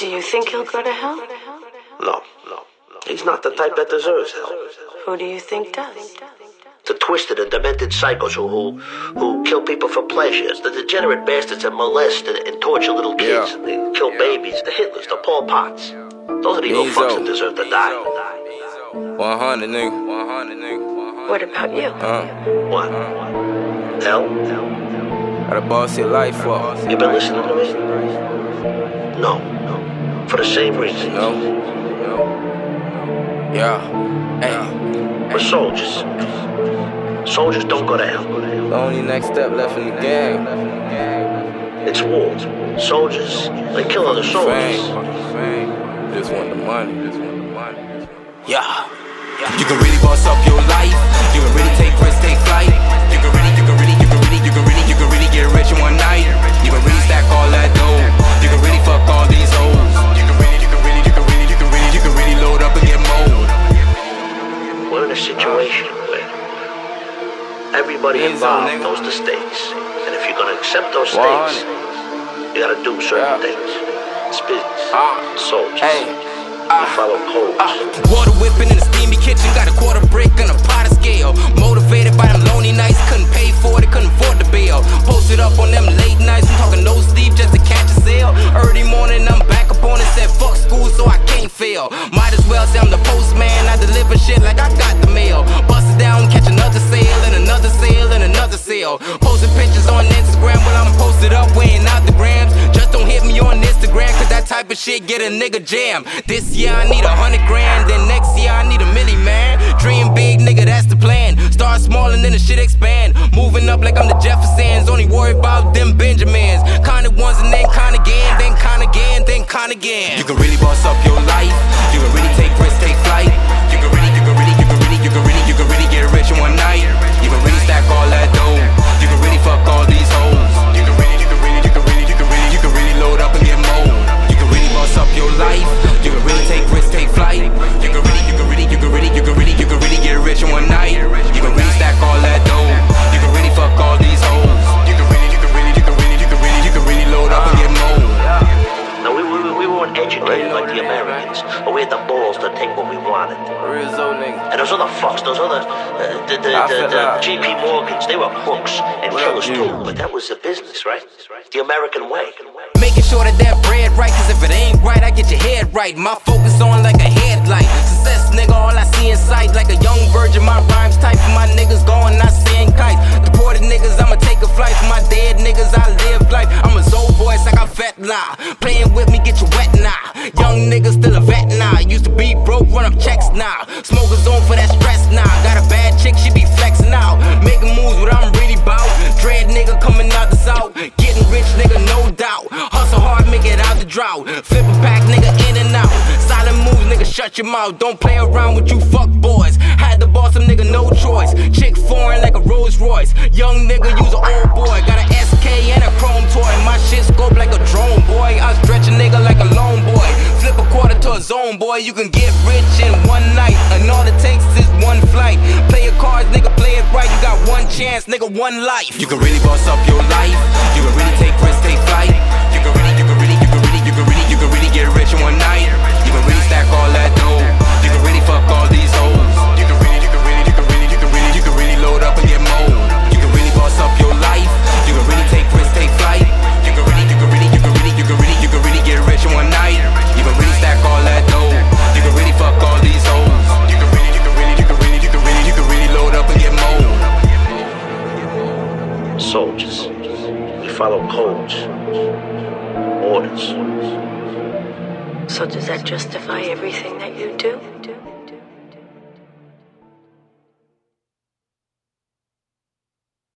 Do you think he'll go to hell? No, no, no. He's not the type that deserves hell. Who do you think does? The twisted and demented psychos who, who, who kill people for pleasures. The degenerate bastards that molest and, and torture little kids. Yeah. And they kill babies. The Hitlers, the Pol Pots. Those are the evil fucks that deserve to die. 100 nigga. 100 nigga. What about you? Uh, What? Hell? gotta boss your life up. You been listening to me? No. For the same reason. No? No. No. Yeah. Hey. We're soldiers. Soldiers don't go to hell. The only next step left in the game. It's war. Soldiers, they kill other soldiers. Just want the money. Just want the money. Yeah. You can really boss up your life. You can really take situation where everybody involved knows the stakes. And if you're gonna accept those stakes, you gotta do certain things. It's business. Ah. Soldiers. Hey. You follow codes. Ah, water whipping in the steamy kitchen, got a quarter brick and a pot of scale. Motivated by them lonely nights, couldn't pay for it, couldn't afford the bill. Posted up on them late nights, I'm talking no sleep just to catch a sale. Early morning, I'm back up on it, said fuck school, so I can't fail. Might sale. Posting pictures on Instagram, well, I'm posted up, weighing out the grams. Just don't hit me on Instagram, cause that type of shit get a nigga jam. This year I need a hundred grand, then next year I need a milli, man. Dream big, nigga, that's the plan. Start small and then the shit expand. Moving up like I'm the Jeffersons, only worry about them Benjamins. Kinda ones and then kinda again, then kinda again, then kinda again. You can really boss up your life. The, the, I the, the JP Morgans, they were crooks and What up, killers too. But that was the business, right? The American way. Making sure that that bread right, cause if it ain't right, I get your head right. My focus on like a headlight. Success, nigga, all I see in sight. Like a young virgin, my rhymes tight for my niggas going, not saying kites. Deported niggas, I'ma take a flight. For my dead niggas, I live life. I'm a Zoe voice like I'm fat now. Playing with me, get you wet now. Young niggas still a vet now. Used to be broke, run up checks now. Smokers drought. Flip a pack, nigga, in and out. Silent moves, nigga, shut your mouth. Don't play around with you fuck boys. Had to boss some nigga, no choice. Chick foreign like a Rolls Royce. Young nigga, use an old boy. Got an SK and a chrome toy. My shit scope like a drone, boy. I stretch a nigga like a lone boy. Flip a quarter to a zone, boy. You can get rich in one night. And all it takes is one flight. Play your cards, nigga, play it right. You got one chance, nigga, one life. You can really boss up your life. You can really take risks, take flight. Soldiers. We follow codes. Orders. So does that justify everything that you do?